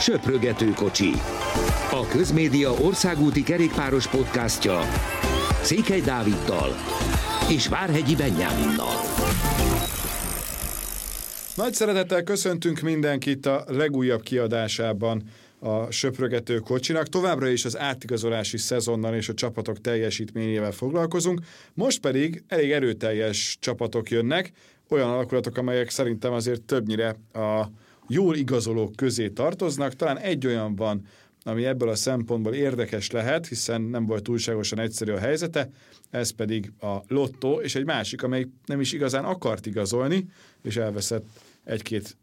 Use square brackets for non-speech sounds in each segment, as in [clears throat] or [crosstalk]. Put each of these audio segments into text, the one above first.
Söprögető kocsi. A Közmédia országúti kerékpáros podcastja Székely Dáviddal és Várhegyi Benyáminnal. Nagy szeretettel köszöntünk mindenkit a legújabb kiadásában a söprögető kocsinak. Továbbra is az átigazolási szezonnal és a csapatok teljesítményével foglalkozunk. Most pedig elég erőteljes csapatok jönnek, olyan alakulatok, amelyek szerintem azért többnyire a jól igazolók közé tartoznak. Talán egy olyan van, ami ebből a szempontból érdekes lehet, hiszen nem volt túlságosan egyszerű a helyzete, ez pedig a lottó, és egy másik, amely nem is igazán akart igazolni, és elveszett egy-két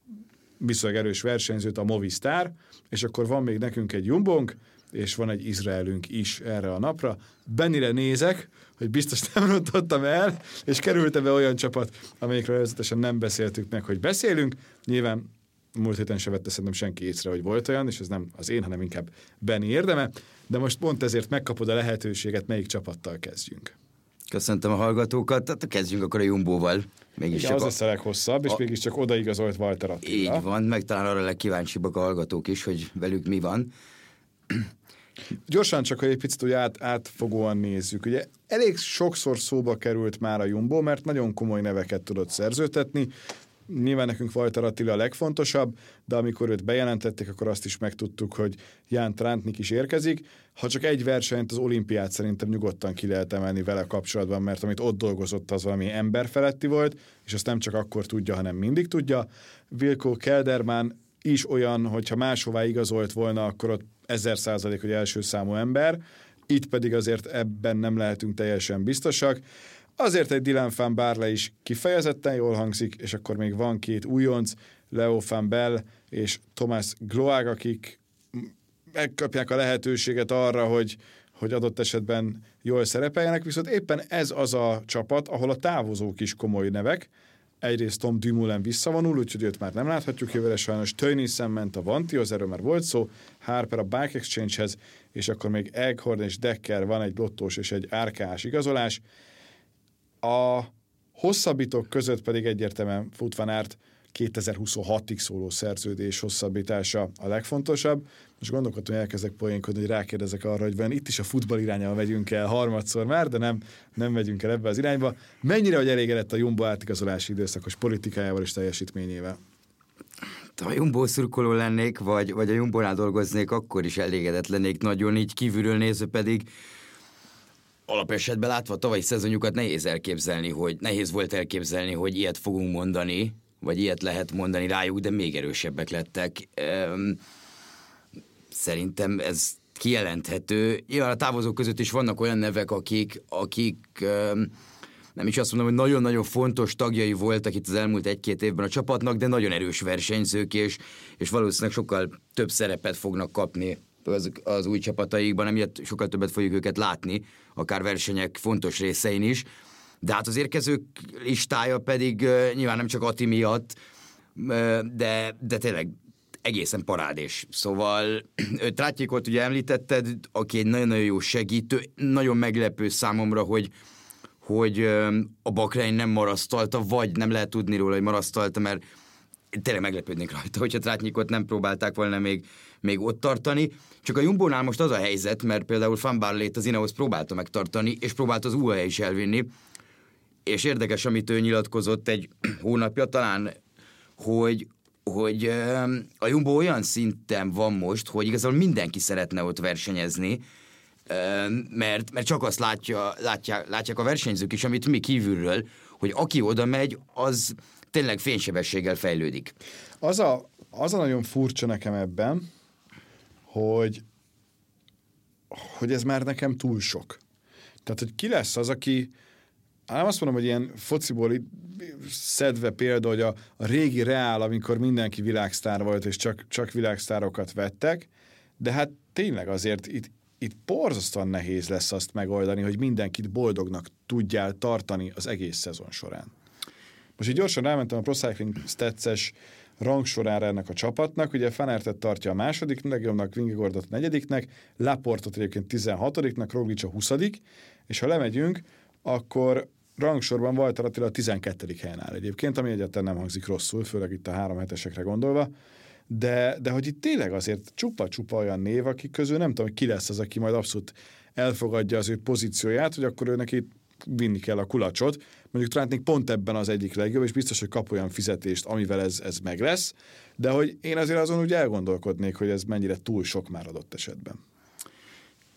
viszonylag erős versenyzőt, a Movistar, és akkor van még nekünk egy jumbonk, és van egy Izraelünk is erre a napra. Bennire nézek, hogy biztos nem rontottam el, és került be olyan csapat, amelyikről előzetesen nem beszéltük meg, hogy beszélünk. Nyilván múlt héten se vette szerintem senki észre, hogy volt olyan, és ez nem az én, hanem inkább Benni érdeme, de most pont ezért megkapod a lehetőséget, melyik csapattal kezdjünk. Köszöntöm a hallgatókat, tehát kezdjünk akkor a Jumbóval. Mégis Igen, az a... lesz a leghosszabb, és a... mégiscsak odaigazolt Walter Attila. Így van, meg talán arra legkíváncsibbak a hallgatók is, hogy velük mi van. Gyorsan csak, hogy egy picit úgy át, átfogóan nézzük. Ugye elég sokszor szóba került már a Jumbo, mert nagyon komoly neveket tudott szerzőtetni. Nyilván nekünk Walter Attila a legfontosabb, de amikor őt bejelentették, akkor azt is megtudtuk, hogy Ján Trántnik is érkezik. Ha csak egy versenyt, az olimpiát szerintem nyugodtan ki lehet emelni vele kapcsolatban, mert amit ott dolgozott, az valami emberfeletti volt, és azt nem csak akkor tudja, hanem mindig tudja. Vilko Kelderman is olyan, hogyha máshová igazolt volna, akkor ott ezer százalék, hogy első számú ember, itt pedig azért ebben nem lehetünk teljesen biztosak. Azért egy Dylan van Barle is kifejezetten jól hangzik, és akkor még van két újonc, Leo van Bell és Thomas Gloag, akik megkapják a lehetőséget arra, hogy, hogy adott esetben jól szerepeljenek, viszont éppen ez az a csapat, ahol a távozók is komoly nevek, egyrészt Tom Dumoulin visszavonul, úgyhogy őt már nem láthatjuk jövőre sajnos. Tönnissen ment a Vantihoz, erről már volt szó, Harper a Bike Exchange-hez, és akkor még Eghorn és Decker van egy lottós és egy árkás igazolás. A hosszabbítók között pedig egyértelműen Futvanárt 2026-ig szóló szerződés hosszabbítása a legfontosabb. Most gondolkodtam, hogy elkezdek poénkodni, hogy rákérdezek arra, hogy van itt is a futball irányába megyünk el harmadszor már, de nem, nem megyünk el ebbe az irányba. Mennyire vagy elégedett a Jumbo átigazolási időszakos politikájával és teljesítményével? Ha Jumbo szurkoló lennék, vagy, vagy a Jumbónál dolgoznék, akkor is elégedett lennék nagyon, így kívülről nézve pedig alapesetben látva a tavalyi szezonjukat nehéz elképzelni, hogy nehéz volt elképzelni, hogy ilyet fogunk mondani, vagy ilyet lehet mondani rájuk, de még erősebbek lettek. Szerintem ez kijelenthető. Ja, a távozók között is vannak olyan nevek, akik, akik nem is azt mondom, hogy nagyon-nagyon fontos tagjai voltak itt az elmúlt egy-két évben a csapatnak, de nagyon erős versenyzők, és, és valószínűleg sokkal több szerepet fognak kapni az, az új csapataikban, emiatt sokkal többet fogjuk őket látni, akár versenyek fontos részein is. De hát az érkezők listája pedig nyilván nem csak Ati miatt, de, de tényleg egészen parádés. Szóval Trátyékot ugye említetted, aki egy nagyon-nagyon jó segítő, nagyon meglepő számomra, hogy hogy a Bakrein nem marasztalta, vagy nem lehet tudni róla, hogy marasztalta, mert tényleg meglepődnék rajta, hogyha Trátnyikot nem próbálták volna még, még ott tartani. Csak a Jumbónál most az a helyzet, mert például Van Barlét az Ineos próbálta megtartani, és próbált az UAE is elvinni, és érdekes, amit ő nyilatkozott egy [clears throat] hónapja talán, hogy, hogy a Jumbo olyan szinten van most, hogy igazából mindenki szeretne ott versenyezni, mert, mert csak azt látja, látják, látják a versenyzők is, amit mi kívülről, hogy aki oda megy, az tényleg fénysebességgel fejlődik. Az a, az a nagyon furcsa nekem ebben, hogy, hogy ez már nekem túl sok. Tehát, hogy ki lesz az, aki, nem azt mondom, hogy ilyen fociból szedve példa, hogy a, a régi Reál, amikor mindenki világsztár volt, és csak, csak világsztárokat vettek, de hát tényleg azért itt, itt borzasztóan nehéz lesz azt megoldani, hogy mindenkit boldognak tudjál tartani az egész szezon során. Most így gyorsan rámentem a Pro Cycling Stats-es rangsorára ennek a csapatnak. Ugye Fanertet tartja a második, legjobbnak Vingegordot a negyediknek, Laportot egyébként 16-nak, Roglic a 20 és ha lemegyünk, akkor rangsorban Walter Attila a 12. helyen áll egyébként, ami egyáltalán nem hangzik rosszul, főleg itt a három hetesekre gondolva, de, de hogy itt tényleg azért csupa-csupa olyan név, akik közül nem tudom, hogy ki lesz az, aki majd abszolút elfogadja az ő pozícióját, hogy akkor ő neki vinni kell a kulacsot. Mondjuk Trantnik pont ebben az egyik legjobb, és biztos, hogy kap olyan fizetést, amivel ez, ez meg lesz, de hogy én azért azon úgy elgondolkodnék, hogy ez mennyire túl sok már adott esetben.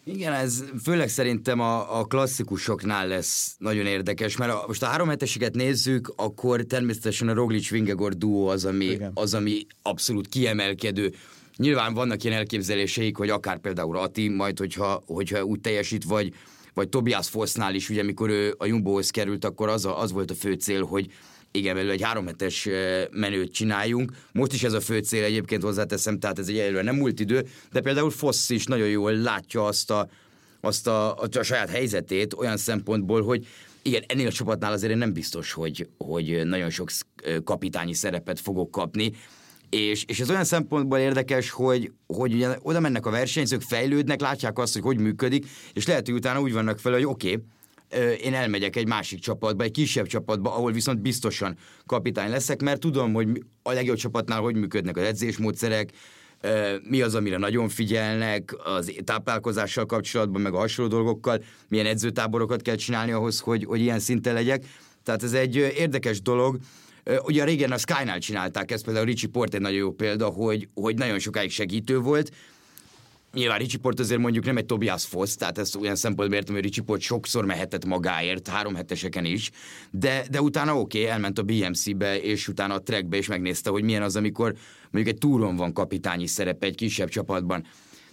Igen, ez főleg szerintem a, a klasszikusoknál lesz nagyon érdekes, mert a, most a három heteseket nézzük, akkor természetesen a Roglic Vingegor duó az ami, az, ami abszolút kiemelkedő. Nyilván vannak ilyen elképzeléseik, hogy akár például Ati, majd hogyha, hogyha úgy teljesít, vagy, vagy Tobias Fossnál is, ugye amikor ő a Jumbohoz került, akkor az, a, az volt a fő cél, hogy igen, belőle egy háromhetes menőt csináljunk. Most is ez a fő cél egyébként hozzáteszem, tehát ez egy előre nem múlt idő, de például Foss is nagyon jól látja azt a, azt a, a, a saját helyzetét olyan szempontból, hogy igen, ennél a csapatnál azért nem biztos, hogy, hogy nagyon sok kapitányi szerepet fogok kapni, és, és ez olyan szempontból érdekes, hogy, hogy ugye oda mennek a versenyzők, fejlődnek, látják azt, hogy hogy működik, és lehet, hogy utána úgy vannak fel, hogy oké, okay, én elmegyek egy másik csapatba, egy kisebb csapatba, ahol viszont biztosan kapitány leszek, mert tudom, hogy a legjobb csapatnál hogy működnek az edzésmódszerek, mi az, amire nagyon figyelnek az táplálkozással kapcsolatban, meg a hasonló dolgokkal, milyen edzőtáborokat kell csinálni ahhoz, hogy, hogy ilyen szinten legyek. Tehát ez egy érdekes dolog. Ugye régen a Sky-nál csinálták ezt, például Ricsi Port egy nagyon jó példa, hogy, hogy nagyon sokáig segítő volt, Nyilván Ricsi Port azért mondjuk nem egy Tobias Foss, tehát ezt olyan szempontból értem, hogy Ricsi Port sokszor mehetett magáért, három heteseken is, de, de utána oké, okay, elment a BMC-be, és utána a trackbe, és megnézte, hogy milyen az, amikor mondjuk egy túron van kapitányi szerepe egy kisebb csapatban.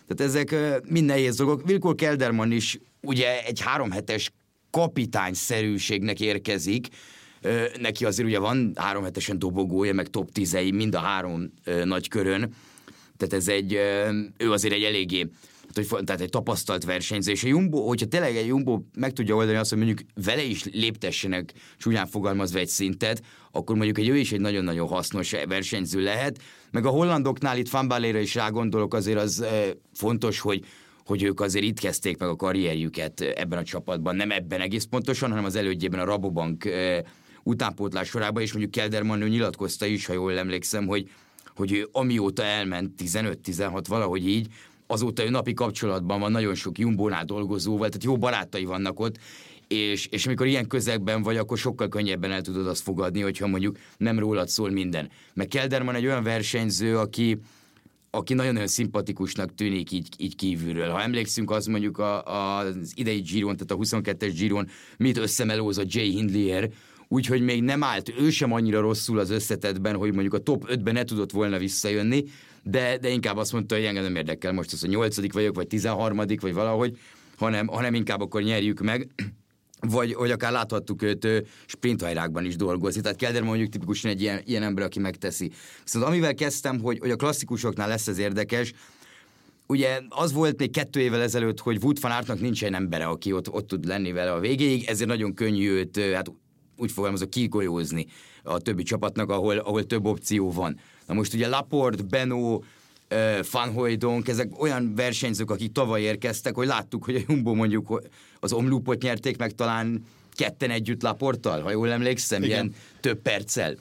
Tehát ezek mind nehéz dolgok. Vilkor Kelderman is ugye egy három hetes kapitányszerűségnek érkezik, neki azért ugye van három hetesen dobogója, meg top tízei mind a három nagy körön, tehát ez egy, ő azért egy eléggé tehát egy tapasztalt versenyző, és a Jumbo, hogyha tényleg egy Jumbo meg tudja oldani azt, hogy mondjuk vele is léptessenek csúnyán fogalmazva egy szintet, akkor mondjuk egy ő is egy nagyon-nagyon hasznos versenyző lehet. Meg a hollandoknál itt Fanbaléra is rágondolok, azért az fontos, hogy hogy ők azért itt kezdték meg a karrierjüket ebben a csapatban, nem ebben egész pontosan, hanem az elődjében a Rabobank utánpótlás sorában, és mondjuk Kelderman ő nyilatkozta is, ha jól emlékszem, hogy hogy ő amióta elment 15-16 valahogy így, azóta ő napi kapcsolatban van nagyon sok Jumbónál dolgozóval, tehát jó barátai vannak ott, és, és amikor ilyen közegben vagy, akkor sokkal könnyebben el tudod azt fogadni, hogyha mondjuk nem rólad szól minden. Meg Kelderman egy olyan versenyző, aki, aki nagyon-nagyon szimpatikusnak tűnik így, így kívülről. Ha emlékszünk, az mondjuk a, a, az idei Giron, tehát a 22-es Giron mit összemelózott Jay Hindlier, úgyhogy még nem állt ő sem annyira rosszul az összetetben, hogy mondjuk a top 5-ben ne tudott volna visszajönni, de, de inkább azt mondta, hogy engem nem érdekel most az, hogy 8 vagyok, vagy 13 vagy valahogy, hanem, hanem inkább akkor nyerjük meg vagy, vagy akár láthattuk őt sprinthajrákban is dolgozni. Tehát Kelder mondjuk tipikusan egy ilyen, ilyen ember, aki megteszi. Viszont amivel kezdtem, hogy, hogy a klasszikusoknál lesz ez érdekes, ugye az volt még kettő évvel ezelőtt, hogy Wood van Aertnak nincsen embere, aki ott, ott tud lenni vele a végéig, ezért nagyon könnyű őt, hát úgy fogalmazok, kigolyózni a többi csapatnak, ahol, ahol több opció van. Na most ugye Laport, Benó, Van Hoydonk, ezek olyan versenyzők, akik tavaly érkeztek, hogy láttuk, hogy a Jumbo mondjuk az omlupot nyerték meg talán ketten együtt Laporttal, ha jól emlékszem, Igen. ilyen több perccel.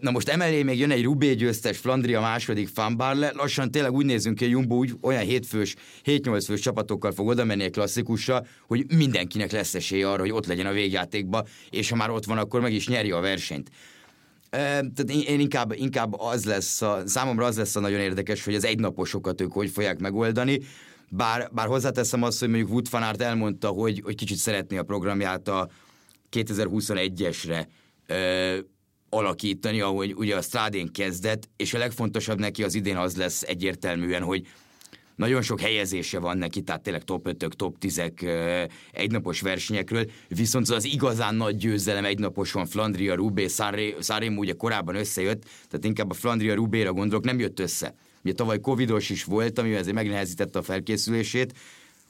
Na most emellé még jön egy Rubé győztes, Flandria második fanbarle, lassan tényleg úgy nézünk ki, Jumbo úgy olyan hétfős, 7-8 fős csapatokkal fog oda menni a klasszikusra, hogy mindenkinek lesz esélye arra, hogy ott legyen a végjátékba, és ha már ott van, akkor meg is nyeri a versenyt. Tehát én inkább, inkább az lesz, a, számomra az lesz a nagyon érdekes, hogy az egynaposokat ők hogy fogják megoldani, bár, bár hozzáteszem azt, hogy mondjuk Wood van Aert elmondta, hogy, hogy kicsit szeretné a programját a 2021-esre alakítani, ahogy ugye a Strádén kezdett, és a legfontosabb neki az idén az lesz egyértelműen, hogy nagyon sok helyezése van neki, tehát tényleg top 5 top 10-ek egynapos versenyekről, viszont az igazán nagy győzelem egynaposon Flandria Rubé, Szárémú ugye korábban összejött, tehát inkább a Flandria Rubéra gondolok, nem jött össze. Ugye tavaly covidos is volt, ami ezért megnehezítette a felkészülését,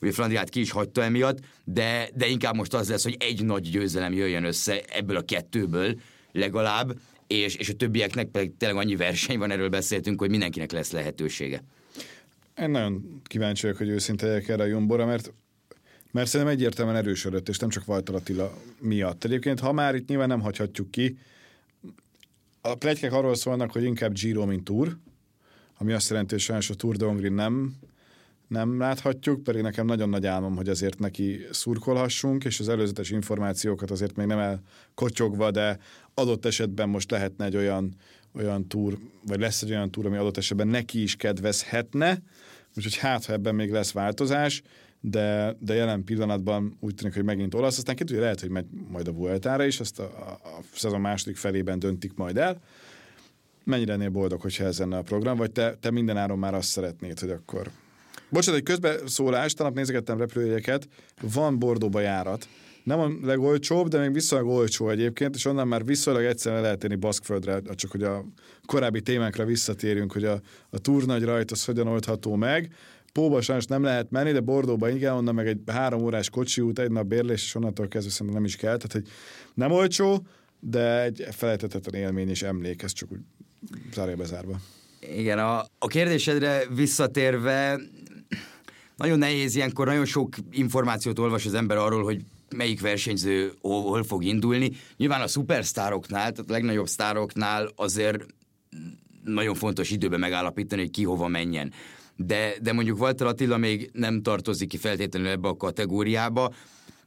ugye Flandriát ki is hagyta emiatt, de, de inkább most az lesz, hogy egy nagy győzelem jöjjön össze ebből a kettőből, legalább, és, és a többieknek pedig tényleg annyi verseny van, erről beszéltünk, hogy mindenkinek lesz lehetősége. Én nagyon kíváncsi vagyok, hogy őszinte legyek erre a Jumbora, mert mert szerintem egyértelműen erősödött, és nem csak Vajtar Attila miatt. Egyébként, ha már itt nyilván nem hagyhatjuk ki, a plegykek arról szólnak, hogy inkább Giro, mint Tour, ami azt jelenti, hogy sajnos a Tour de Hongrie nem nem láthatjuk, pedig nekem nagyon nagy álmom, hogy azért neki szurkolhassunk, és az előzetes információkat azért még nem elkotyogva, de adott esetben most lehetne egy olyan, olyan túr, vagy lesz egy olyan túr, ami adott esetben neki is kedvezhetne, úgyhogy hát, ha ebben még lesz változás, de, de jelen pillanatban úgy tűnik, hogy megint olasz, aztán ki tudja, lehet, hogy megy majd a Vueltára is, azt a, a, szezon második felében döntik majd el. Mennyire ennél boldog, hogyha ez lenne a program, vagy te, te mindenáron már azt szeretnéd, hogy akkor Bocsánat, egy közbeszólás, tanap nézegettem repülőjegyeket, van Bordóba járat. Nem a legolcsóbb, de még viszonylag olcsó egyébként, és onnan már viszonylag egyszerűen lehet érni Baszkföldre, csak hogy a korábbi témákra visszatérünk, hogy a, a túr nagy rajt az hogyan oldható meg. Póba sajnos nem lehet menni, de Bordóba igen, onnan meg egy három órás kocsi út, egy nap bérlés, és onnantól kezdve szerintem nem is kell. Tehát, hogy nem olcsó, de egy felejtetetlen élmény és emlék, ez csak úgy zárja bezárva. Igen, a, a kérdésedre visszatérve, nagyon nehéz ilyenkor, nagyon sok információt olvas az ember arról, hogy melyik versenyző hol fog indulni. Nyilván a szupersztároknál, tehát a legnagyobb sztároknál azért nagyon fontos időben megállapítani, hogy ki hova menjen. De, de mondjuk Walter Attila még nem tartozik ki feltétlenül ebbe a kategóriába,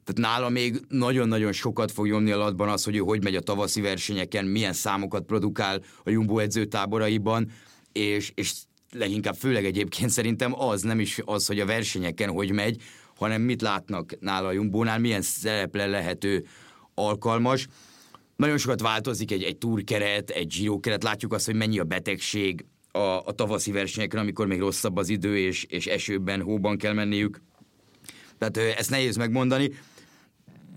tehát nála még nagyon-nagyon sokat fog nyomni alatban az, hogy ő hogy megy a tavaszi versenyeken, milyen számokat produkál a Jumbo edzőtáboraiban, és, és leginkább főleg egyébként szerintem az nem is az, hogy a versenyeken hogy megy, hanem mit látnak nála a Jumbónál, milyen szereple lehető alkalmas. Nagyon sokat változik egy, egy túrkeret, egy zsírókeret, látjuk azt, hogy mennyi a betegség a, a tavaszi versenyeken, amikor még rosszabb az idő, és, és esőben, hóban kell menniük. Tehát ezt nehéz megmondani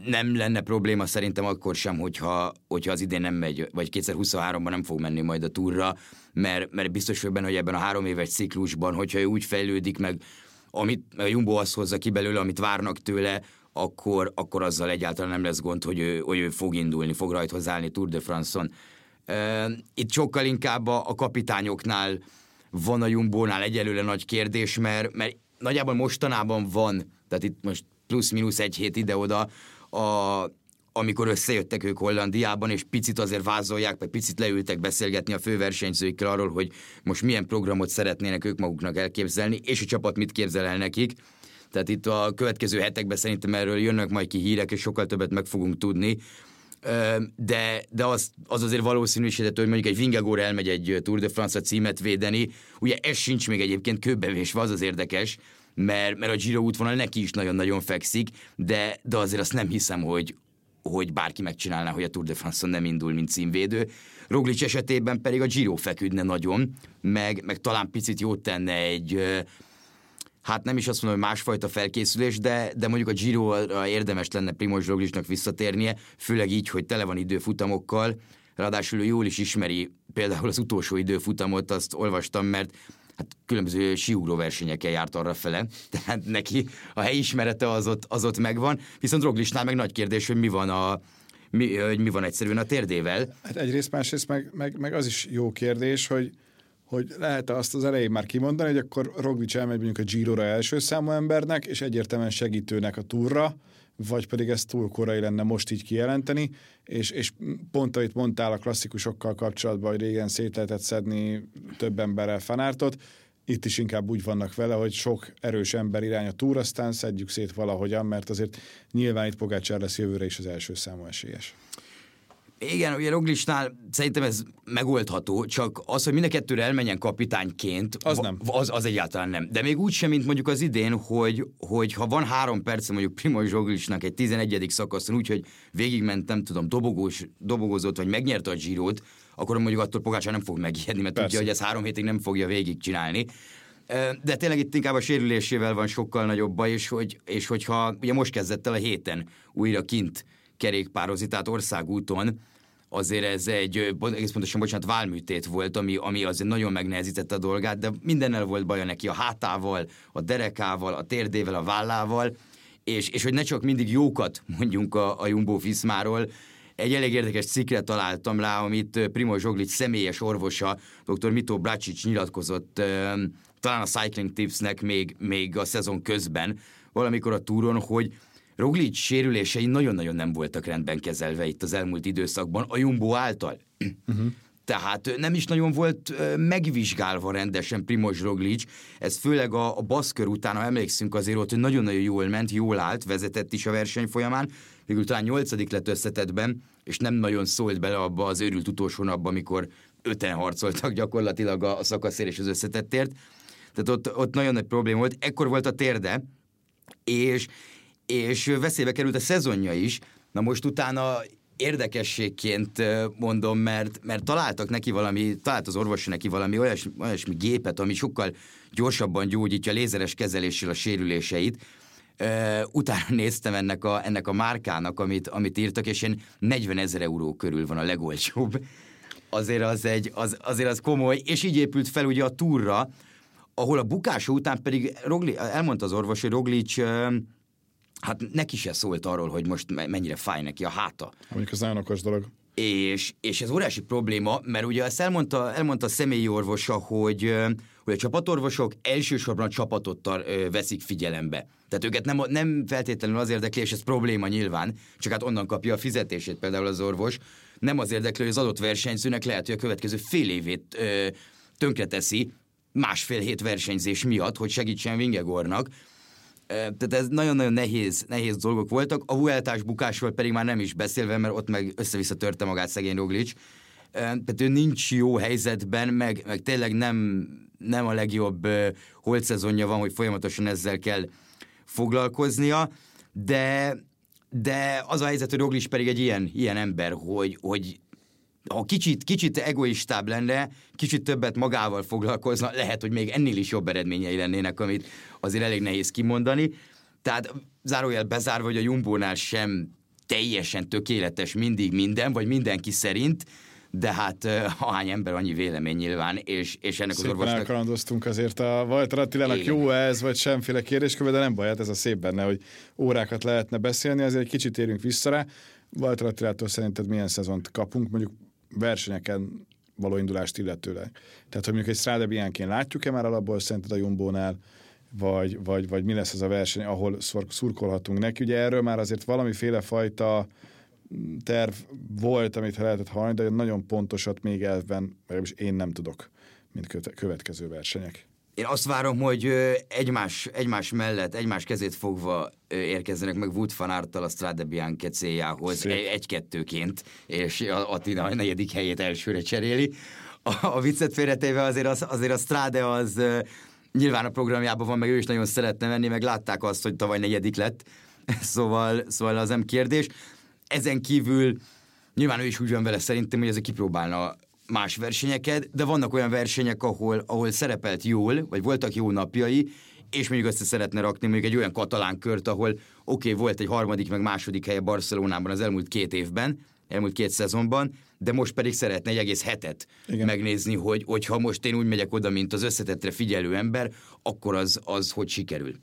nem lenne probléma szerintem akkor sem, hogyha, hogyha az idén nem megy, vagy 2023-ban nem fog menni majd a túra, mert, mert biztos hogy benne, hogy ebben a három éves ciklusban, hogyha ő úgy fejlődik meg, amit a Jumbo azt hozza ki belőle, amit várnak tőle, akkor, akkor azzal egyáltalán nem lesz gond, hogy ő, hogy ő fog indulni, fog rajthoz állni Tour de France-on. Itt sokkal inkább a, a kapitányoknál van a Jumbónál egyelőre nagy kérdés, mert, mert nagyjából mostanában van, tehát itt most plusz-minusz egy hét ide-oda, a, amikor összejöttek ők Hollandiában, és picit azért vázolják, vagy picit leültek beszélgetni a főversenyzőikkel arról, hogy most milyen programot szeretnének ők maguknak elképzelni, és a csapat mit képzel el nekik. Tehát itt a következő hetekben szerintem erről jönnek majd ki hírek, és sokkal többet meg fogunk tudni. De, de az, az azért valószínűsíthető, hogy mondjuk egy Vingegor elmegy egy Tour de France címet védeni. Ugye ez sincs még egyébként kőbevésve, az az érdekes, mert, mert a Giro útvonal neki is nagyon-nagyon fekszik, de, de azért azt nem hiszem, hogy, hogy bárki megcsinálná, hogy a Tour de France-on nem indul, mint címvédő. Roglic esetében pedig a Giro feküdne nagyon, meg, meg talán picit jót tenne egy, hát nem is azt mondom, hogy másfajta felkészülés, de, de mondjuk a giro érdemes lenne Primoz Roglicnak visszatérnie, főleg így, hogy tele van időfutamokkal, ráadásul ő jól is ismeri például az utolsó időfutamot, azt olvastam, mert hát különböző síugró versenyekkel járt arra fele, [laughs] tehát neki a helyismerete az ott, az ott megvan, viszont Roglisnál meg nagy kérdés, hogy mi van a, mi, hogy mi van egyszerűen a térdével. Hát egyrészt, másrészt meg, meg, meg az is jó kérdés, hogy hogy lehet azt az elején már kimondani, hogy akkor Roglic elmegy mondjuk a Giro-ra első számú embernek, és egyértelműen segítőnek a túra, vagy pedig ez túl korai lenne most így kijelenteni, és, és pont ahogy mondtál a klasszikusokkal kapcsolatban, hogy régen szét lehetett szedni több emberrel fanártot, itt is inkább úgy vannak vele, hogy sok erős ember irány a túr, aztán szedjük szét valahogyan, mert azért nyilván itt Pogácsár lesz jövőre is az első számú esélyes. Igen, ugye Roglisnál szerintem ez megoldható, csak az, hogy mind a kettőre elmenjen kapitányként, az nem. Az, az egyáltalán nem. De még úgy sem, mint mondjuk az idén, hogy, hogy ha van három perc mondjuk Primoz Roglisnak egy 11. szakaszon, úgyhogy végigment, nem tudom, dobogós, dobogozott, vagy megnyerte a Girót, akkor mondjuk attól Pogácsán nem fog megijedni, mert Persze. tudja, hogy ez három hétig nem fogja végigcsinálni. De tényleg itt inkább a sérülésével van sokkal nagyobb baj, és, hogy, és hogyha ugye most kezdett el a héten újra kint kerékpározni, tehát országúton, azért ez egy, egész pontosan, bocsánat, válműtét volt, ami, ami azért nagyon megnehezítette a dolgát, de mindennel volt baja neki, a hátával, a derekával, a térdével, a vállával, és, és hogy ne csak mindig jókat mondjunk a, a Jumbo Fiszmáról, egy elég érdekes cikkre találtam rá, amit Primo Zsoglic személyes orvosa, dr. Mito Bracsics nyilatkozott, talán a Cycling Tipsnek még, még a szezon közben, valamikor a túron, hogy Roglic sérülései nagyon-nagyon nem voltak rendben kezelve itt az elmúlt időszakban a Jumbo által. Uh-huh. tehát nem is nagyon volt megvizsgálva rendesen Primoz Roglic, ez főleg a, a baszkör után, ha emlékszünk azért ott, hogy nagyon-nagyon jól ment, jól állt, vezetett is a verseny folyamán, végül talán nyolcadik lett összetetben, és nem nagyon szólt bele abba az őrült utolsó napba, amikor öten harcoltak gyakorlatilag a, a szakaszért és az összetettért. Tehát ott, ott nagyon nagy probléma volt. Ekkor volt a térde, és, és veszélybe került a szezonja is. Na most utána érdekességként mondom, mert, mert találtak neki valami, talált az orvos neki valami olyas, olyasmi gépet, ami sokkal gyorsabban gyógyítja lézeres kezeléssel a sérüléseit. Utána [laughs] néztem ennek a, ennek a márkának, amit, amit írtak, és én 40 ezer euró körül van a legolcsóbb. Azért az, egy, az, azért az komoly, és így épült fel ugye a túra, ahol a bukása után pedig Rogli, elmondta az orvos, hogy Roglic uh, hát neki se szólt arról, hogy most mennyire fáj neki a háta. Mondjuk az nagyon okos dolog. És, és ez óriási probléma, mert ugye ezt elmondta, elmondta a személyi orvosa, hogy, hogy a csapatorvosok elsősorban a csapatot tar, veszik figyelembe. Tehát őket nem, nem feltétlenül az érdekli, és ez probléma nyilván, csak hát onnan kapja a fizetését például az orvos. Nem az érdekli, hogy az adott versenyzőnek lehet, hogy a következő fél évét ö, tönkreteszi másfél hét versenyzés miatt, hogy segítsen Vingegornak tehát ez nagyon-nagyon nehéz, nehéz dolgok voltak. A Vueltás bukásról pedig már nem is beszélve, mert ott meg össze-vissza törte magát szegény Roglic. Tehát ő nincs jó helyzetben, meg, meg tényleg nem, nem a legjobb holt szezonja van, hogy folyamatosan ezzel kell foglalkoznia, de, de az a helyzet, hogy Roglic pedig egy ilyen, ilyen ember, hogy, hogy ha kicsit, kicsit egoistább lenne, kicsit többet magával foglalkozna, lehet, hogy még ennél is jobb eredményei lennének, amit azért elég nehéz kimondani. Tehát zárójel bezárva, hogy a Jumbónál sem teljesen tökéletes mindig minden, vagy mindenki szerint, de hát ahány ember, annyi vélemény nyilván, és, és ennek Szépen az orvosnak... elkalandoztunk azért a Walter Attilának jó ez, vagy semféle kérdésköve, de nem baj, hát ez a szép benne, hogy órákat lehetne beszélni, azért egy kicsit érünk vissza rá. Walter Attilától szerinted milyen szezont kapunk, mondjuk versenyeken való indulást illetőleg. Tehát, hogy mondjuk egy Strade Bianchén látjuk-e már alapból szerinted a Jumbónál, vagy, vagy, vagy mi lesz az a verseny, ahol szurkolhatunk neki. Ugye erről már azért valamiféle fajta terv volt, amit lehetett hallani, de nagyon pontosat még elven, legalábbis én nem tudok, mint következő versenyek. Én azt várom, hogy egymás, egymás mellett, egymás kezét fogva érkezzenek meg Wood van Aerttal a Strade Bianche céljához egy-kettőként, és Attila a negyedik helyét elsőre cseréli. A, a viccet félretéve azért, az, azért a Strade az nyilván a programjában van, meg ő is nagyon szeretne menni, meg látták azt, hogy tavaly negyedik lett, [laughs] szóval, szóval az nem kérdés. Ezen kívül nyilván ő is úgy van vele szerintem, hogy ezek kipróbálna más versenyeket, de vannak olyan versenyek, ahol, ahol szerepelt jól, vagy voltak jó napjai, és mondjuk össze szeretne rakni mondjuk egy olyan katalán kört, ahol oké, okay, volt egy harmadik, meg második helye Barcelonában az elmúlt két évben, elmúlt két szezonban, de most pedig szeretne egy egész hetet Igen. megnézni, hogy, hogy ha most én úgy megyek oda, mint az összetettre figyelő ember, akkor az, az hogy sikerül.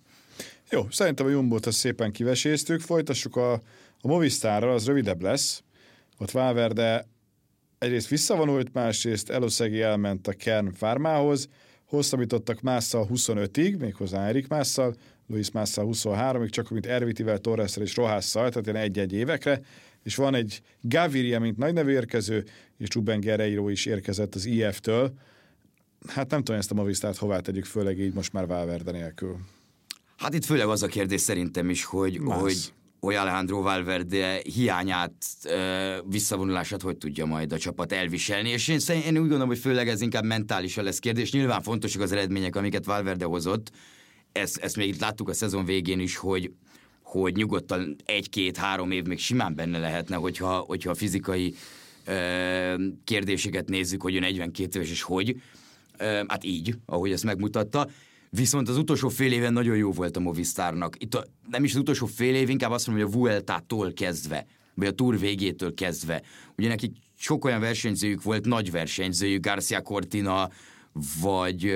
Jó, szerintem a Jumbot azt szépen kiveséztük, folytassuk a, a Movistarral, az rövidebb lesz. Ott Valverde egyrészt visszavonult, másrészt Eloszegi elment a Kern Farmához, hosszabbítottak Másszal 25-ig, méghozzá Erik Másszal, Luis Másszal 23-ig, csak mint Ervitivel, Torressel és Rohásszal, tehát ilyen egy-egy évekre, és van egy Gaviria, mint nagy nevű érkező, és Ruben Guerreiro is érkezett az IF-től. Hát nem tudom ezt a Movistát hová tegyük, főleg így most már Valverde nélkül. Hát itt főleg az a kérdés szerintem is, hogy, hogy hogy Alejandro Valverde hiányát, visszavonulását hogy tudja majd a csapat elviselni, és én, én úgy gondolom, hogy főleg ez inkább mentálisan lesz kérdés. Nyilván fontosak az eredmények, amiket Valverde hozott, ezt, ezt még itt láttuk a szezon végén is, hogy, hogy nyugodtan egy-két-három év még simán benne lehetne, hogyha, hogyha a fizikai ö, kérdéseket nézzük, hogy ő 42 éves és hogy. Ö, hát így, ahogy ezt megmutatta. Viszont az utolsó fél éven nagyon jó volt a Movistarnak. Itt a, nem is az utolsó fél év, inkább azt mondom, hogy a Vuelta-tól kezdve, vagy a Tour végétől kezdve. Ugye nekik sok olyan versenyzőjük volt, nagy versenyzőjük, Garcia Cortina, vagy,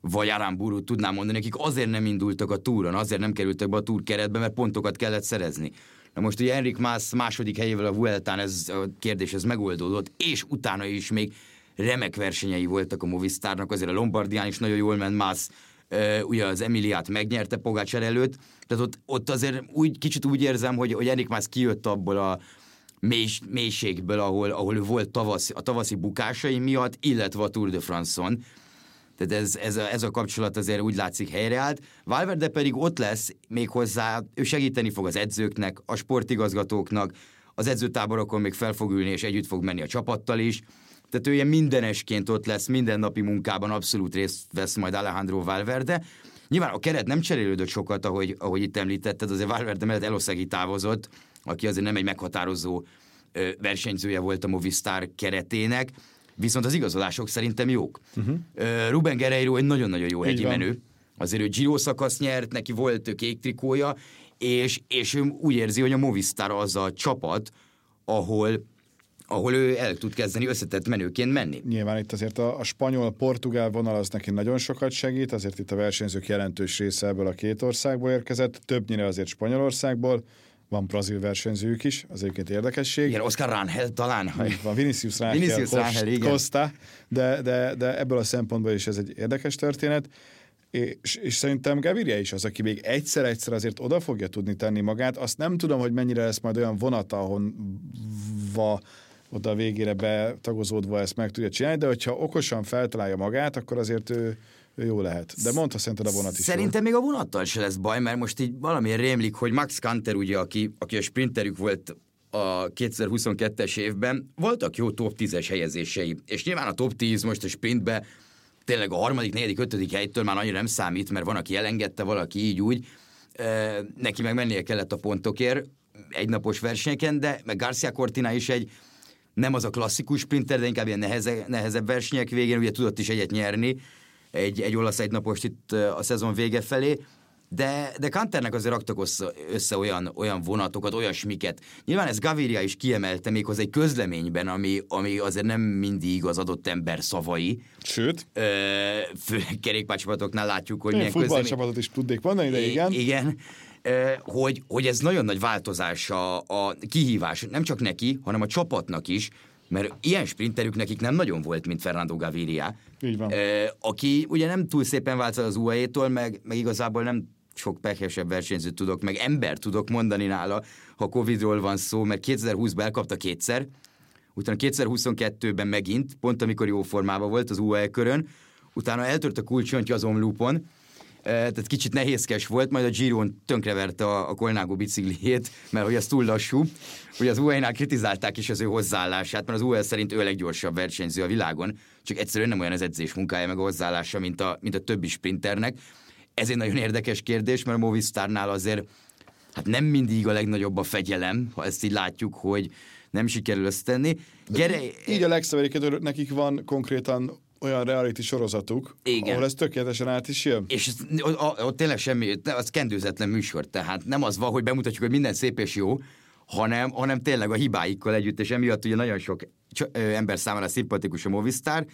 vagy Aramburu, tudnám mondani, nekik azért nem indultak a túron, azért nem kerültek be a túr keretbe, mert pontokat kellett szerezni. Na most ugye Enrik Mász második helyével a Vueltán ez a kérdés ez megoldódott, és utána is még remek versenyei voltak a Movistarnak, azért a Lombardián is nagyon jól ment Mász, ugye az Emiliát megnyerte Pogácsár előtt, tehát ott, ott azért úgy, kicsit úgy érzem, hogy, hogy Erik Mász kijött abból a mély, mélységből, ahol, ahol volt tavasz, a tavaszi bukásai miatt, illetve a Tour de France-on. Tehát ez, ez, a, ez a kapcsolat azért úgy látszik helyreállt. Valverde pedig ott lesz még hozzá, ő segíteni fog az edzőknek, a sportigazgatóknak, az edzőtáborokon még fel fog ülni, és együtt fog menni a csapattal is. Tehát ő ilyen mindenesként ott lesz, mindennapi munkában abszolút részt vesz majd Alejandro Valverde. Nyilván a keret nem cserélődött sokat, ahogy, ahogy itt említetted, azért Valverde mellett Eloszegi távozott, aki azért nem egy meghatározó versenyzője volt a Movistar keretének, viszont az igazolások szerintem jók. Uh-huh. Ruben Guerreiro egy nagyon-nagyon jó hegyi menő. Azért ő Giro szakasz nyert, neki volt kék trikója, és, és ő úgy érzi, hogy a Movistar az a csapat, ahol ahol ő el tud kezdeni összetett menőként menni. Nyilván itt azért a, a spanyol-portugál vonal az neki nagyon sokat segít, azért itt a versenyzők jelentős része ebből a két országból érkezett, többnyire azért Spanyolországból, van brazil versenyzőjük is, az egyébként érdekesség. Igen, Oscar Rangel talán. Van Vinicius Rangel, Vinicius Rangel igen. Costa, de, de, de ebből a szempontból is ez egy érdekes történet. És, és szerintem Gaviria is az, aki még egyszer-egyszer azért oda fogja tudni tenni magát. Azt nem tudom, hogy mennyire lesz majd olyan vonata, ahon va, oda a végére betagozódva ezt meg tudja csinálni, de hogyha okosan feltalálja magát, akkor azért ő, ő jó lehet. De mondta szerinted a vonat is Szerintem jó. még a vonattal se lesz baj, mert most így valamiért rémlik, hogy Max Kanter, ugye, aki, aki a sprinterük volt a 2022-es évben, voltak jó top 10-es helyezései, és nyilván a top 10 most a sprintbe tényleg a harmadik, negyedik, ötödik helytől már annyira nem számít, mert van, aki elengedte, valaki így úgy, e, neki meg mennie kellett a pontokért egynapos versenyeken, de meg Garcia Cortina is egy nem az a klasszikus sprinter, de inkább ilyen neheze, nehezebb versenyek végén, ugye tudott is egyet nyerni, egy, egy olasz egynapost itt a szezon vége felé, de, de Kanternek azért raktak össze, össze olyan, olyan vonatokat, olyasmiket. Nyilván ez Gaviria is kiemelte méghozzá egy közleményben, ami, ami azért nem mindig az adott ember szavai. Sőt. Ö, főleg kerékpárcsapatoknál látjuk, hogy Én milyen futballcsapatot is tudnék mondani, de igen. Igen hogy, hogy ez nagyon nagy változás a, a kihívás, nem csak neki, hanem a csapatnak is, mert ilyen sprinterük nekik nem nagyon volt, mint Fernando Gaviria. Így van. Aki ugye nem túl szépen vált az UAE-tól, meg, meg igazából nem sok pehesebb versenyzőt tudok, meg ember tudok mondani nála, ha Covidról van szó, mert 2020-ban elkapta kétszer, utána 2022-ben megint, pont amikor jó formában volt az UAE körön, utána eltört a kulcsontja az omlúpon, tehát kicsit nehézkes volt, majd a Giron tönkreverte a, a Colnago bicikliét, mert hogy az túl lassú. Ugye az UAE-nál kritizálták is az ő hozzáállását, mert az UAE szerint ő a leggyorsabb versenyző a világon, csak egyszerűen nem olyan az edzés munkája meg a hozzáállása, mint a, mint a többi sprinternek. Ez egy nagyon érdekes kérdés, mert a Movistarnál azért hát nem mindig a legnagyobb a fegyelem, ha ezt így látjuk, hogy nem sikerül ezt. Gyere... Így a legszebb nekik van konkrétan olyan reality sorozatuk, Igen. ahol ez tökéletesen át is jön. És ott tényleg semmi, az kendőzetlen műsor, tehát nem az van, hogy bemutatjuk, hogy minden szép és jó, hanem, hanem tényleg a hibáikkal együtt, és emiatt ugye nagyon sok ember számára szimpatikus a Movistar,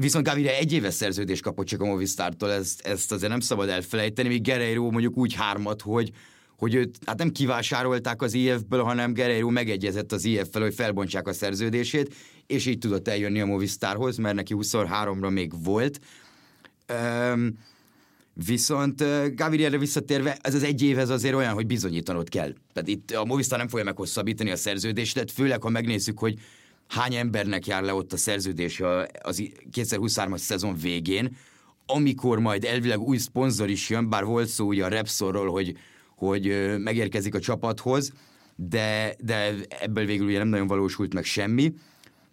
Viszont Gaviria egy éves szerződést kapott csak a Movistártól, ezt, ezt azért nem szabad elfelejteni, míg Guerreiro mondjuk úgy hármat, hogy, hogy őt hát nem kivásárolták az IF-ből, hanem Guerreiro megegyezett az IF-fel, hogy felbontsák a szerződését, és így tudott eljönni a Movistarhoz, mert neki 23-ra még volt. Um, Viszont Gavirierre visszatérve, ez az egy év azért olyan, hogy bizonyítanod kell. Tehát itt a Movistar nem fogja meghosszabbítani a szerződést, tehát főleg, ha megnézzük, hogy hány embernek jár le ott a szerződés az 2023-as szezon végén, amikor majd elvileg új szponzor is jön, bár volt szó ugye a Repsorról, hogy, hogy megérkezik a csapathoz, de, de ebből végül ugye nem nagyon valósult meg semmi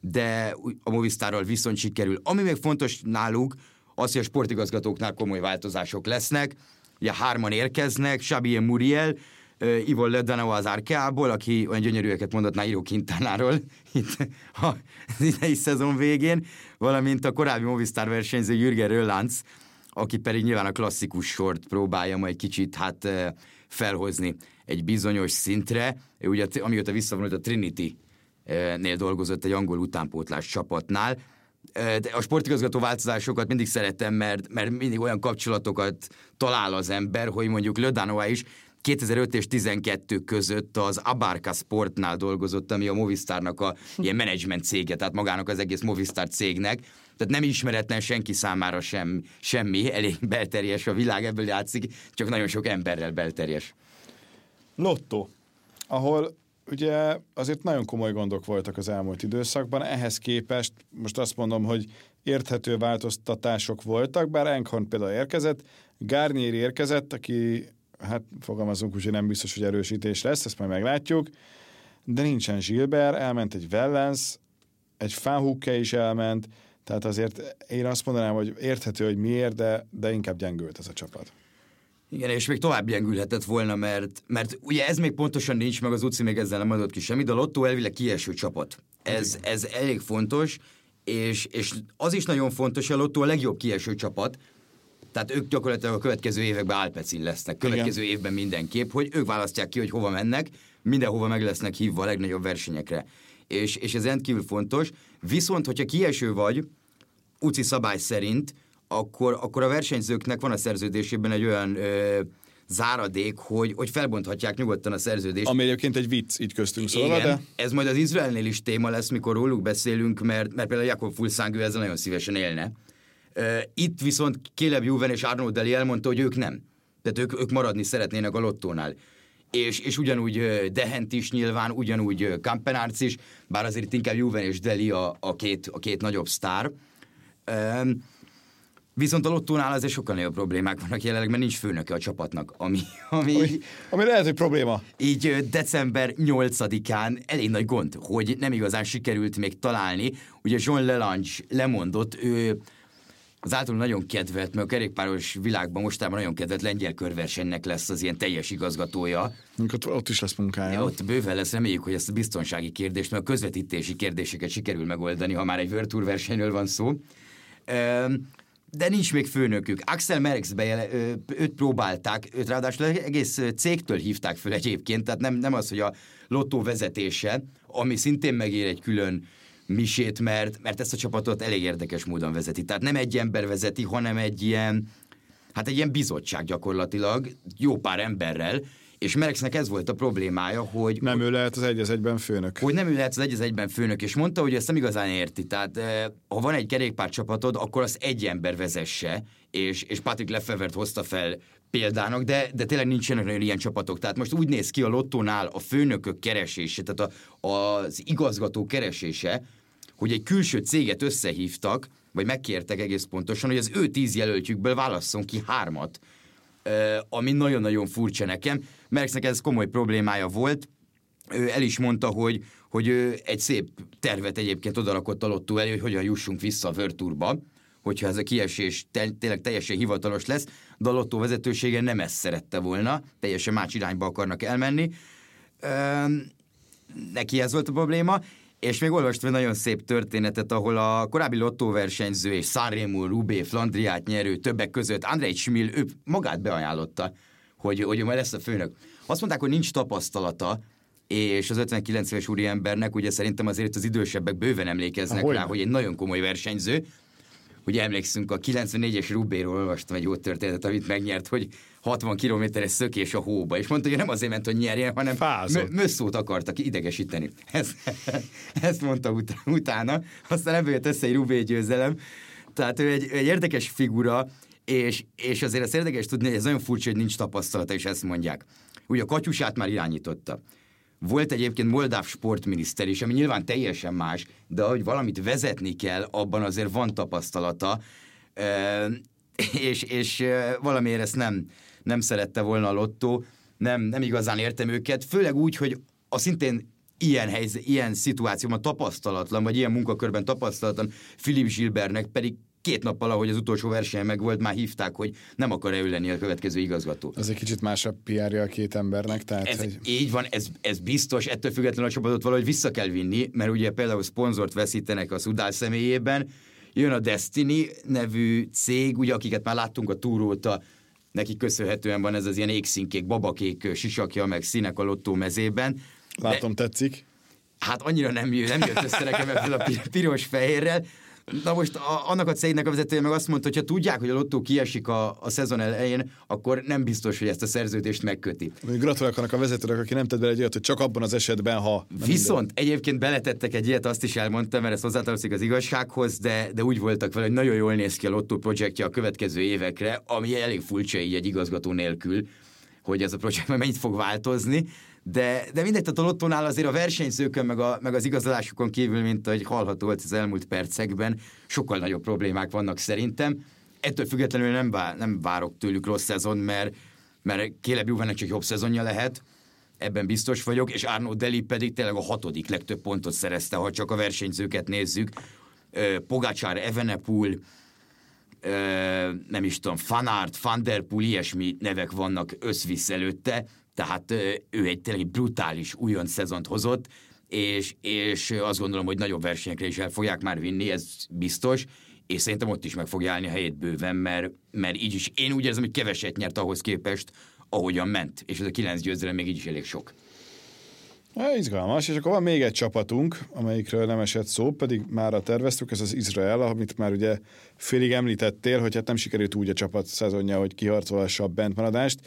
de a Movistarral viszont sikerül. Ami még fontos náluk, az, hogy a sportigazgatóknál komoly változások lesznek. Ugye hárman érkeznek, Xavier Muriel, uh, Ivo Ledano az Arkeából, aki olyan gyönyörűeket mondott Nairo Quintánáról [laughs] itt a [laughs] idei szezon végén, valamint a korábbi Movistar versenyző Jürgen Rölánc, aki pedig nyilván a klasszikus sort próbálja majd kicsit hát felhozni egy bizonyos szintre. Ő ugye amióta visszavonult a Trinity nél dolgozott egy angol utánpótlás csapatnál. A sportigazgató változásokat mindig szeretem, mert, mert mindig olyan kapcsolatokat talál az ember, hogy mondjuk Lödánova is 2005 és 12 között az Abarca Sportnál dolgozott, ami a Movistarnak a ilyen menedzsment cége, tehát magának az egész Movistar cégnek. Tehát nem ismeretlen senki számára sem, semmi, elég belterjes a világ, ebből játszik, csak nagyon sok emberrel belterjes. Lotto, ahol ugye azért nagyon komoly gondok voltak az elmúlt időszakban, ehhez képest most azt mondom, hogy érthető változtatások voltak, bár Enkhorn például érkezett, Garnier érkezett, aki, hát fogalmazunk úgy, hogy nem biztos, hogy erősítés lesz, ezt majd meglátjuk, de nincsen Gilbert, elment egy Wellens, egy Fanhukke is elment, tehát azért én azt mondanám, hogy érthető, hogy miért, de, de inkább gyengült ez a csapat. Igen, és még tovább gyengülhetett volna, mert, mert ugye ez még pontosan nincs, meg az UCI még ezzel nem adott ki semmit, de a Lotto elvileg kieső csapat. Ez, ez elég fontos, és, és az is nagyon fontos, hogy a Lotto a legjobb kieső csapat, tehát ők gyakorlatilag a következő években Alpecin lesznek, következő Igen. évben mindenképp, hogy ők választják ki, hogy hova mennek, mindenhova meg lesznek hívva a legnagyobb versenyekre. És, és ez rendkívül fontos. Viszont, hogyha kieső vagy, UCI szabály szerint, akkor, akkor a versenyzőknek van a szerződésében egy olyan ö, záradék, hogy, hogy felbonthatják nyugodtan a szerződést. Ami egyébként egy vicc így köztünk szólva, Igen, de... ez majd az Izraelnél is téma lesz, mikor róluk beszélünk, mert, mert például Jakob Fulszángő ezzel nagyon szívesen élne. Itt viszont Caleb Juven és Arnold Deli elmondta, hogy ők nem. Tehát ők, ők maradni szeretnének a lottónál. És, és ugyanúgy Dehent is nyilván, ugyanúgy Kampenárc is, bár azért itt inkább Juven és Deli a, a, két, a két nagyobb sztár. Viszont a lottónál azért sokkal nagyobb problémák vannak jelenleg, mert nincs főnöke a csapatnak, ami, ami, ami, ami lehet, hogy probléma. Így december 8-án elég nagy gond, hogy nem igazán sikerült még találni. Ugye Jean Lelange lemondott, ő az általában nagyon kedvelt, mert a kerékpáros világban mostában nagyon kedvelt lengyel körversenynek lesz az ilyen teljes igazgatója. Ott, ott is lesz munkája. Ja, ott bőven lesz, reméljük, hogy ezt a biztonsági kérdést, mert a közvetítési kérdéseket sikerül megoldani, ha már egy World Tour versenyről van szó de nincs még főnökük. Axel Merckx bejele, őt próbálták, őt ráadásul egész cégtől hívták föl egyébként, tehát nem, nem az, hogy a lottó vezetése, ami szintén megér egy külön misét, mert, mert ezt a csapatot elég érdekes módon vezeti. Tehát nem egy ember vezeti, hanem egy ilyen, hát egy ilyen bizottság gyakorlatilag, jó pár emberrel, és Merexnek ez volt a problémája, hogy... Nem ő lehet az egy egyben főnök. Hogy nem ő lehet az egy egyben főnök, és mondta, hogy ezt nem igazán érti. Tehát eh, ha van egy kerékpárcsapatod, akkor azt egy ember vezesse, és, és Patrick Lefevert hozta fel példának, de, de tényleg nincsenek nagyon ilyen csapatok. Tehát most úgy néz ki a lottónál a főnökök keresése, tehát a, az igazgató keresése, hogy egy külső céget összehívtak, vagy megkértek egész pontosan, hogy az ő tíz jelöltjükből válasszon ki hármat, ami nagyon-nagyon furcsa nekem. Merckxnek ez komoly problémája volt, ő el is mondta, hogy, hogy ő egy szép tervet egyébként odarakott a lottó hogy hogyan jussunk vissza a Virtúrba, hogyha ez a kiesés te, tényleg teljesen hivatalos lesz, de a lottó vezetősége nem ezt szerette volna, teljesen más irányba akarnak elmenni. Ö, neki ez volt a probléma, és még olvastam egy nagyon szép történetet, ahol a korábbi lottóversenyző és Sanremo, Rubé, Flandriát nyerő többek között Andrei Schmil, ő magát beajánlotta, hogy, hogy majd lesz a főnök. Azt mondták, hogy nincs tapasztalata, és az 59 éves úriembernek ugye szerintem azért az idősebbek bőven emlékeznek Há, rá, hogy egy nagyon komoly versenyző, Ugye emlékszünk, a 94-es Rubéról olvastam egy jó történetet, amit megnyert, hogy 60 kilométeres szökés a hóba, és mondta, hogy nem azért ment, hogy nyerjen, hanem mösszót akartak idegesíteni. [laughs] Ezt, ezt mondta ut- utána, aztán ebből jött össze egy Rubé győzelem. Tehát ő egy, egy érdekes figura, és, és azért ezt érdekes tudni, hogy ez nagyon furcsa, hogy nincs tapasztalata, és ezt mondják. Ugye a katyusát már irányította. Volt egyébként moldáv sportminiszter is, ami nyilván teljesen más, de hogy valamit vezetni kell, abban azért van tapasztalata, és, és valamiért ezt nem, nem szerette volna a lottó, nem, nem igazán értem őket, főleg úgy, hogy a szintén ilyen, helyzet, ilyen szituációban tapasztalatlan, vagy ilyen munkakörben tapasztalatlan Philip Gilbertnek pedig két nappal, ahogy az utolsó verseny meg volt, már hívták, hogy nem akar ő lenni a következő igazgató. Ez egy kicsit másabb pr a két embernek. Tehát, ez, hogy... Így van, ez, ez biztos, ettől függetlenül a csapatot valahogy vissza kell vinni, mert ugye például szponzort veszítenek a Szudál személyében, jön a Destiny nevű cég, ugye akiket már láttunk a túróta, neki köszönhetően van ez az ilyen égszínkék, babakék sisakja, meg színek a lottó mezében. Látom, de, tetszik. Hát annyira nem, jön, nem jött össze nekem ebből a piros-fehérrel, Na most a, annak a cégnek a vezetője meg azt mondta, hogy ha tudják, hogy a lottó kiesik a, a szezon elején, akkor nem biztos, hogy ezt a szerződést megköti. Gratulálok annak a vezetőnek, aki nem tett bele egy olyat, hogy csak abban az esetben, ha... Viszont minden. egyébként beletettek egy ilyet, azt is elmondtam, mert ez hozzátartozik az igazsághoz, de, de úgy voltak vele, hogy nagyon jól néz ki a lottó projektje a következő évekre, ami elég furcsa így egy igazgató nélkül, hogy ez a projekt [laughs] mennyit fog változni, de, de mindegy, a lottónál azért a versenyzőkön, meg, a, meg az igazolásukon kívül, mint ahogy hallható volt az elmúlt percekben, sokkal nagyobb problémák vannak szerintem. Ettől függetlenül nem, vár, nem várok tőlük rossz szezon, mert, mert Caleb Juvennek csak jobb szezonja lehet, ebben biztos vagyok, és Arno Deli pedig tényleg a hatodik legtöbb pontot szerezte, ha csak a versenyzőket nézzük. Pogácsár, Evenepul, nem is tudom, Fanart, Van Der Poel, ilyesmi nevek vannak összvisz előtte, tehát ő egy tényleg brutális újon szezont hozott, és, és azt gondolom, hogy nagyobb versenyekre is el fogják már vinni, ez biztos, és szerintem ott is meg fogja állni a helyét bőven, mert, mert így is én úgy érzem, hogy keveset nyert ahhoz képest, ahogyan ment, és ez a kilenc győzelem még így is elég sok. Ja, izgalmas, és akkor van még egy csapatunk, amelyikről nem esett szó, pedig már a terveztük, ez az Izrael, amit már ugye félig említettél, hogy hát nem sikerült úgy a csapat szezonja, hogy kiharcolhassa a bentmaradást.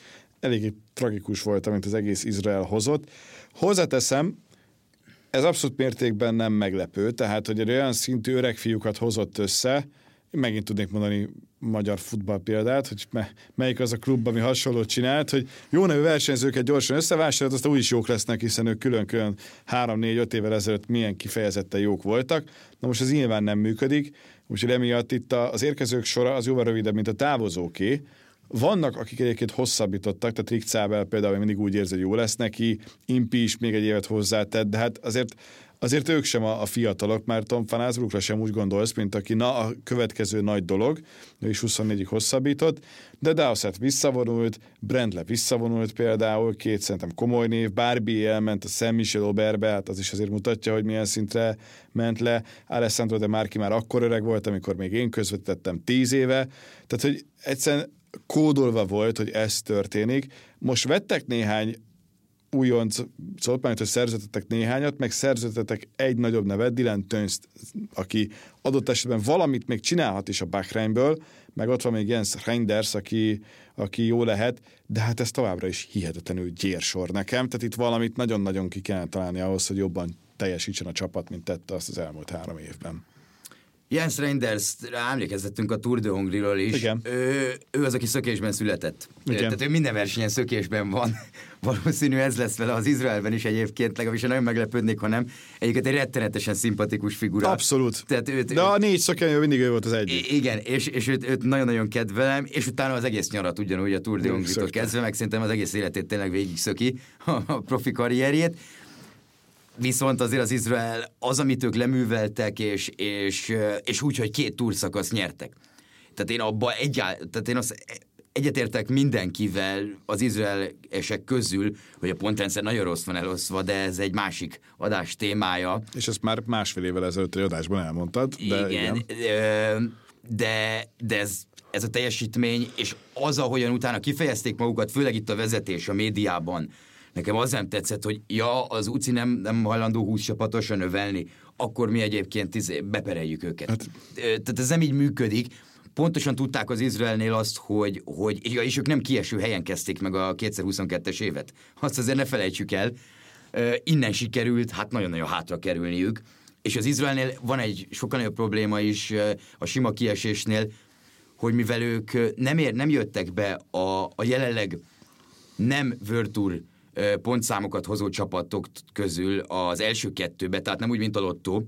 Eléggé tragikus volt, amit az egész Izrael hozott. Hozzáteszem, ez abszolút mértékben nem meglepő, tehát hogy egy olyan szintű öreg fiúkat hozott össze, megint tudnék mondani magyar futball példát, hogy melyik az a klub, ami hasonlót csinált, hogy jó nevű versenyzőket gyorsan összevásárolt, aztán úgyis jók lesznek, hiszen ők külön-külön 3-4-5 évvel ezelőtt milyen kifejezetten jók voltak. Na most ez nyilván nem működik, úgyhogy emiatt itt az érkezők sora az jóval rövidebb, mint a távozóké. Vannak, akik egyébként hosszabbítottak, tehát Rick Cábel például mindig úgy érzi, hogy jó lesz neki, Impi is még egy évet hozzátett, de hát azért azért ők sem a, a fiatalok, mert Tom Fanázbrukra sem úgy gondolsz, mint aki na a következő nagy dolog, ő is 24-ig hosszabbított, de Dowsett visszavonult, Brendle visszavonult például, két szerintem komoly név, Barbie elment a Sam Michel Oberbe, hát az is azért mutatja, hogy milyen szintre ment le, Alessandro de Marchi már akkor öreg volt, amikor még én közvetettem tíz éve, tehát hogy egyszerűen kódolva volt, hogy ez történik. Most vettek néhány újonc hogy szerződtetek néhányat, meg szerződtetek egy nagyobb nevet, Dylan Tönst, aki adott esetben valamit még csinálhat is a Bahreinből, meg ott van még Jens Reinders, aki, aki jó lehet, de hát ez továbbra is hihetetlenül gyérsor nekem, tehát itt valamit nagyon-nagyon ki kellene találni ahhoz, hogy jobban teljesítsen a csapat, mint tette azt az elmúlt három évben. Jens Reinders, rá emlékezzettünk a Tour de Hongriról is. Igen. Ő, ő az, aki szökésben született. Igen. Tehát ő minden versenyen szökésben van. [laughs] Valószínű ez lesz vele az Izraelben is egyébként, legalábbis nagyon meglepődnék, ha nem. Egyébként egy rettenetesen szimpatikus figura. Abszolút. Tehát őt, De a négy szökenyő mindig ő volt az egyik. Igen, és, és őt, őt nagyon-nagyon kedvelem, és utána az egész nyarat ugyanúgy a Tour de Hongritól kezdve, meg szerintem az egész életét tényleg végig szöki a profi karrierjét. Viszont azért az Izrael az, amit ők leműveltek, és, és, és úgy, hogy két túrszakasz nyertek. Tehát én abba egyáll, tehát én azt egyetértek mindenkivel az izraelesek közül, hogy a pontrendszer nagyon rossz van eloszva, de ez egy másik adás témája. És ezt már másfél évvel ezelőtt egy adásban elmondtad. De igen, igen. De, de ez, ez a teljesítmény, és az, ahogyan utána kifejezték magukat, főleg itt a vezetés a médiában, Nekem az nem tetszett, hogy ja, az UCI nem, nem hajlandó 20 csapatosan növelni, akkor mi egyébként izé, bepereljük őket. Hát... Tehát ez nem így működik. Pontosan tudták az Izraelnél azt, hogy, hogy ja, és ők nem kieső helyen kezdték meg a 2022-es évet. Azt azért ne felejtsük el. Innen sikerült, hát nagyon-nagyon hátra kerülniük. És az Izraelnél van egy sokkal nagyobb probléma is a sima kiesésnél, hogy mivel ők nem, ér, nem jöttek be a, a jelenleg nem Tour pontszámokat hozó csapatok közül az első kettőbe, tehát nem úgy, mint a Lotto,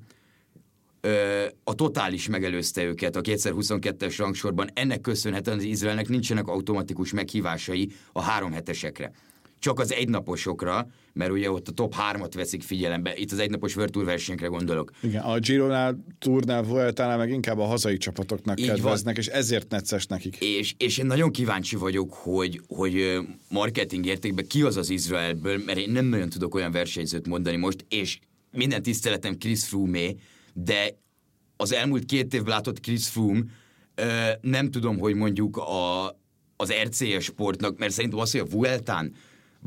a totális megelőzte őket a 2022-es rangsorban. Ennek köszönhetően az Izraelnek nincsenek automatikus meghívásai a három hetesekre csak az egynaposokra, mert ugye ott a top hármat veszik figyelembe, itt az egynapos World Tour versenyekre gondolok. Igen, a Giro-nál, Tournál, Vueltánál meg inkább a hazai csapatoknak Így kedveznek, van. és ezért necces nekik. És, és én nagyon kíváncsi vagyok, hogy, hogy marketing értékben ki az az Izraelből, mert én nem nagyon tudok olyan versenyzőt mondani most, és minden tiszteletem Chris Froome, de az elmúlt két évben látott Chris Froome, nem tudom, hogy mondjuk a, az RCS sportnak, mert szerintem az, hogy a Vueltán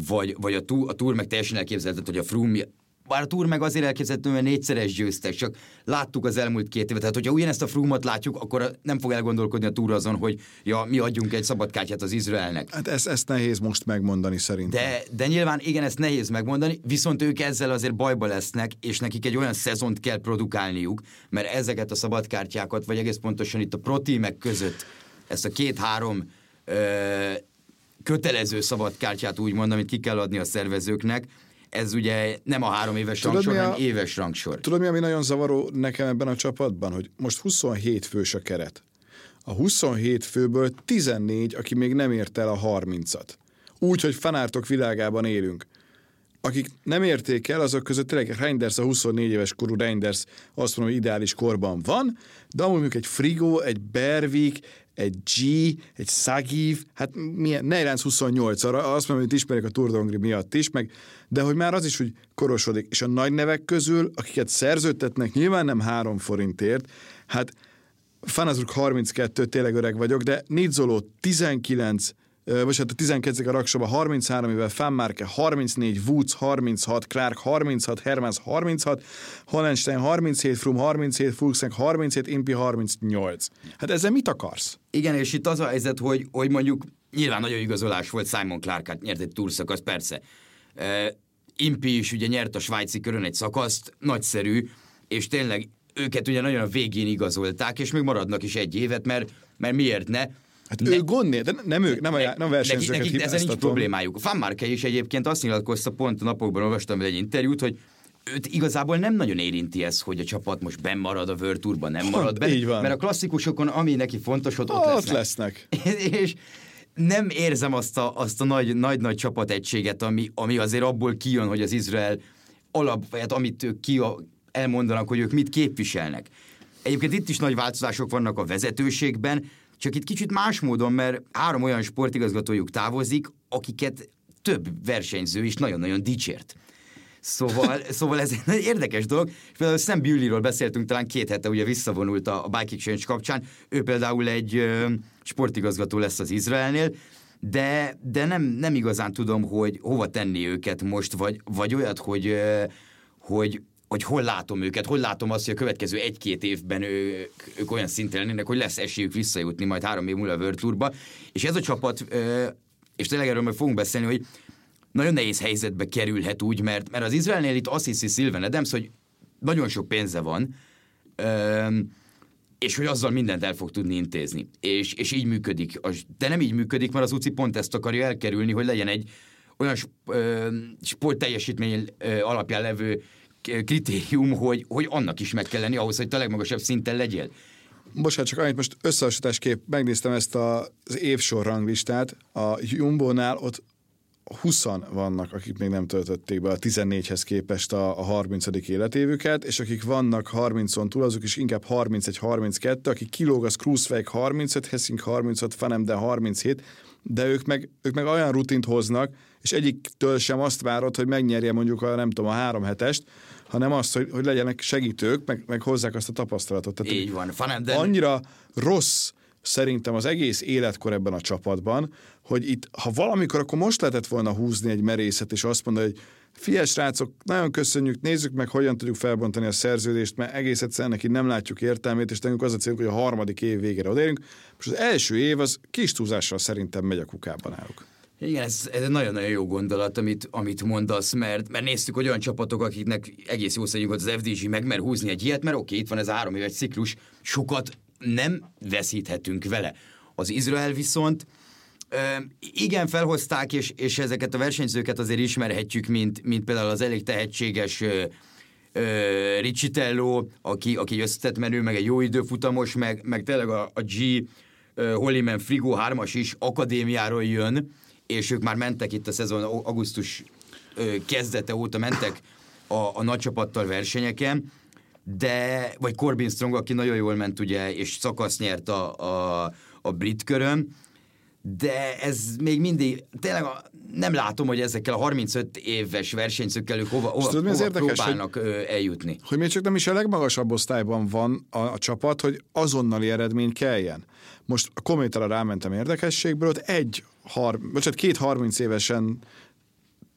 vagy, vagy a, túr, a túr meg teljesen elképzelhetett, hogy a Froome bár a túr meg azért elképzelhető, mert négyszeres győztek, csak láttuk az elmúlt két évet. Tehát, hogyha ugyanezt a Frumot látjuk, akkor nem fog elgondolkodni a túr azon, hogy ja, mi adjunk egy szabadkártyát az Izraelnek. Hát ezt, ezt nehéz most megmondani szerintem. De, de nyilván igen, ezt nehéz megmondani, viszont ők ezzel azért bajba lesznek, és nekik egy olyan szezont kell produkálniuk, mert ezeket a szabadkártyákat, vagy egész pontosan itt a protímek között, ezt a két-három kötelező szabadkártyát úgy mondom, amit ki kell adni a szervezőknek, ez ugye nem a három éves Tudod, rangsor, hanem éves rangsor. Tudod mi, ami nagyon zavaró nekem ebben a csapatban, hogy most 27 fős a keret. A 27 főből 14, aki még nem ért el a 30-at. Úgy, hogy fanártok világában élünk akik nem érték el, azok között tényleg Reinders, a 24 éves korú Reinders azt mondom, hogy ideális korban van, de amúgy mondjuk egy Frigo, egy Bervik, egy G, egy Sagiv, hát milyen, Neiránc 28 arra azt mondom, hogy ismerik a Tour d'Ongri miatt is, meg, de hogy már az is úgy korosodik. És a nagy nevek közül, akiket szerződtetnek, nyilván nem három forintért, hát Fanazruk 32, tényleg öreg vagyok, de Nizzoló 19, vagy hát a 12 a raksoba 33 éve, Fanmarke 34, Woods 36, Clark 36, Hermans 36, Hollenstein 37, Froome 37, Fulkseng 37, Impi 38. Hát ezzel mit akarsz? Igen, és itt az a helyzet, hogy, hogy mondjuk nyilván nagyon igazolás volt, Simon Clark hát nyert egy túrszakaszt, persze. Uh, Impi is ugye nyert a svájci körön egy szakaszt, nagyszerű, és tényleg őket ugye nagyon a végén igazolták, és még maradnak is egy évet, mert, mert miért ne? Hát ne, ő gond de nem ők, nem a, nem a versenyzőket nekik, ezzel nincs problémájuk. Van Marke is egyébként azt nyilatkozta, pont a napokban olvastam egy interjút, hogy őt igazából nem nagyon érinti ez, hogy a csapat most benn marad a World Tourban, nem marad benne, így van. mert a klasszikusokon, ami neki fontos, ott, ott, ott lesznek. lesznek. [laughs] és nem érzem azt a, azt a nagy, nagy, nagy csapategységet, ami, ami azért abból kijön, hogy az Izrael alap, hát amit ők ki elmondanak, hogy ők mit képviselnek. Egyébként itt is nagy változások vannak a vezetőségben, csak itt kicsit más módon, mert három olyan sportigazgatójuk távozik, akiket több versenyző is nagyon-nagyon dicsért. Szóval, [laughs] szóval ez egy érdekes dolog. És például Sam Bewley-ről beszéltünk talán két hete, ugye visszavonult a, a Bike Exchange kapcsán. Ő például egy ö, sportigazgató lesz az Izraelnél, de, de nem, nem igazán tudom, hogy hova tenni őket most, vagy, vagy olyat, hogy, ö, hogy hogy hol látom őket, hol látom azt, hogy a következő egy-két évben ők, ők olyan szinten lennének, hogy lesz esélyük visszajutni majd három év múlva a World Tourba. És ez a csapat, és tényleg erről meg fogunk beszélni, hogy nagyon nehéz helyzetbe kerülhet úgy, mert, mert az Izraelnél itt azt hiszi Sylvan Adams, hogy nagyon sok pénze van, és hogy azzal mindent el fog tudni intézni. És, és így működik. De nem így működik, mert az UCI pont ezt akarja elkerülni, hogy legyen egy olyan sport teljesítmény alapján levő kritérium, hogy, hogy annak is meg kell lenni ahhoz, hogy te legmagasabb szinten legyél. Bocsánat, csak annyit most összehasonlításképp megnéztem ezt a, az évsor. A Jumbo-nál ott 20 vannak, akik még nem töltötték be a 14-hez képest a, a 30. életévüket, és akik vannak 30-on túl, azok is inkább 31-32, akik kilóg az Cruiseweg 35, Hessing 35, Fanemden 37, de ők meg, ők meg olyan rutint hoznak, és egyiktől sem azt várod, hogy megnyerje mondjuk a nem tudom, a három hetest, hanem azt, hogy, hogy legyenek segítők, meg, meg hozzák azt a tapasztalatot. Tehát, Így van. Fanem, de... Annyira rossz szerintem az egész életkor ebben a csapatban, hogy itt, ha valamikor, akkor most lehetett volna húzni egy merészet, és azt mondani, hogy fies rácok, nagyon köszönjük, nézzük meg, hogyan tudjuk felbontani a szerződést, mert egész egyszerűen neki nem látjuk értelmét, és nekünk az a célunk, hogy a harmadik év végére odaérünk. Most az első év az kis túlzással szerintem megy a kukában náluk. Igen, ez, ez egy nagyon-nagyon jó gondolat, amit, amit mondasz, mert, mert néztük, hogy olyan csapatok, akiknek egész jó szerint az FDG meg mer húzni egy ilyet, mert oké, itt van ez három éves ciklus, sokat nem veszíthetünk vele. Az Izrael viszont igen, felhozták, és, és ezeket a versenyzőket azért ismerhetjük, mint, mint például az elég tehetséges Riccitello, aki, aki egy összetett menő, meg egy jó időfutamos, meg, meg tényleg a, a G, Holyman Frigo 3-as is akadémiáról jön, és ők már mentek itt a szezon augusztus kezdete óta mentek a, a nagy csapattal versenyeken, de, vagy Corbin Strong, aki nagyon jól ment ugye, és szakasz nyert a, a, a brit körön, de ez még mindig, tényleg a, nem látom, hogy ezekkel a 35 éves versenyzőkkel ők hova, hova, tudod, hova érdekes, próbálnak hogy, eljutni. Hogy még csak nem is a legmagasabb osztályban van a, a csapat, hogy azonnali eredmény kelljen. Most a kommentára rámentem érdekességből, ott egy, har, bocsánat, két 30 évesen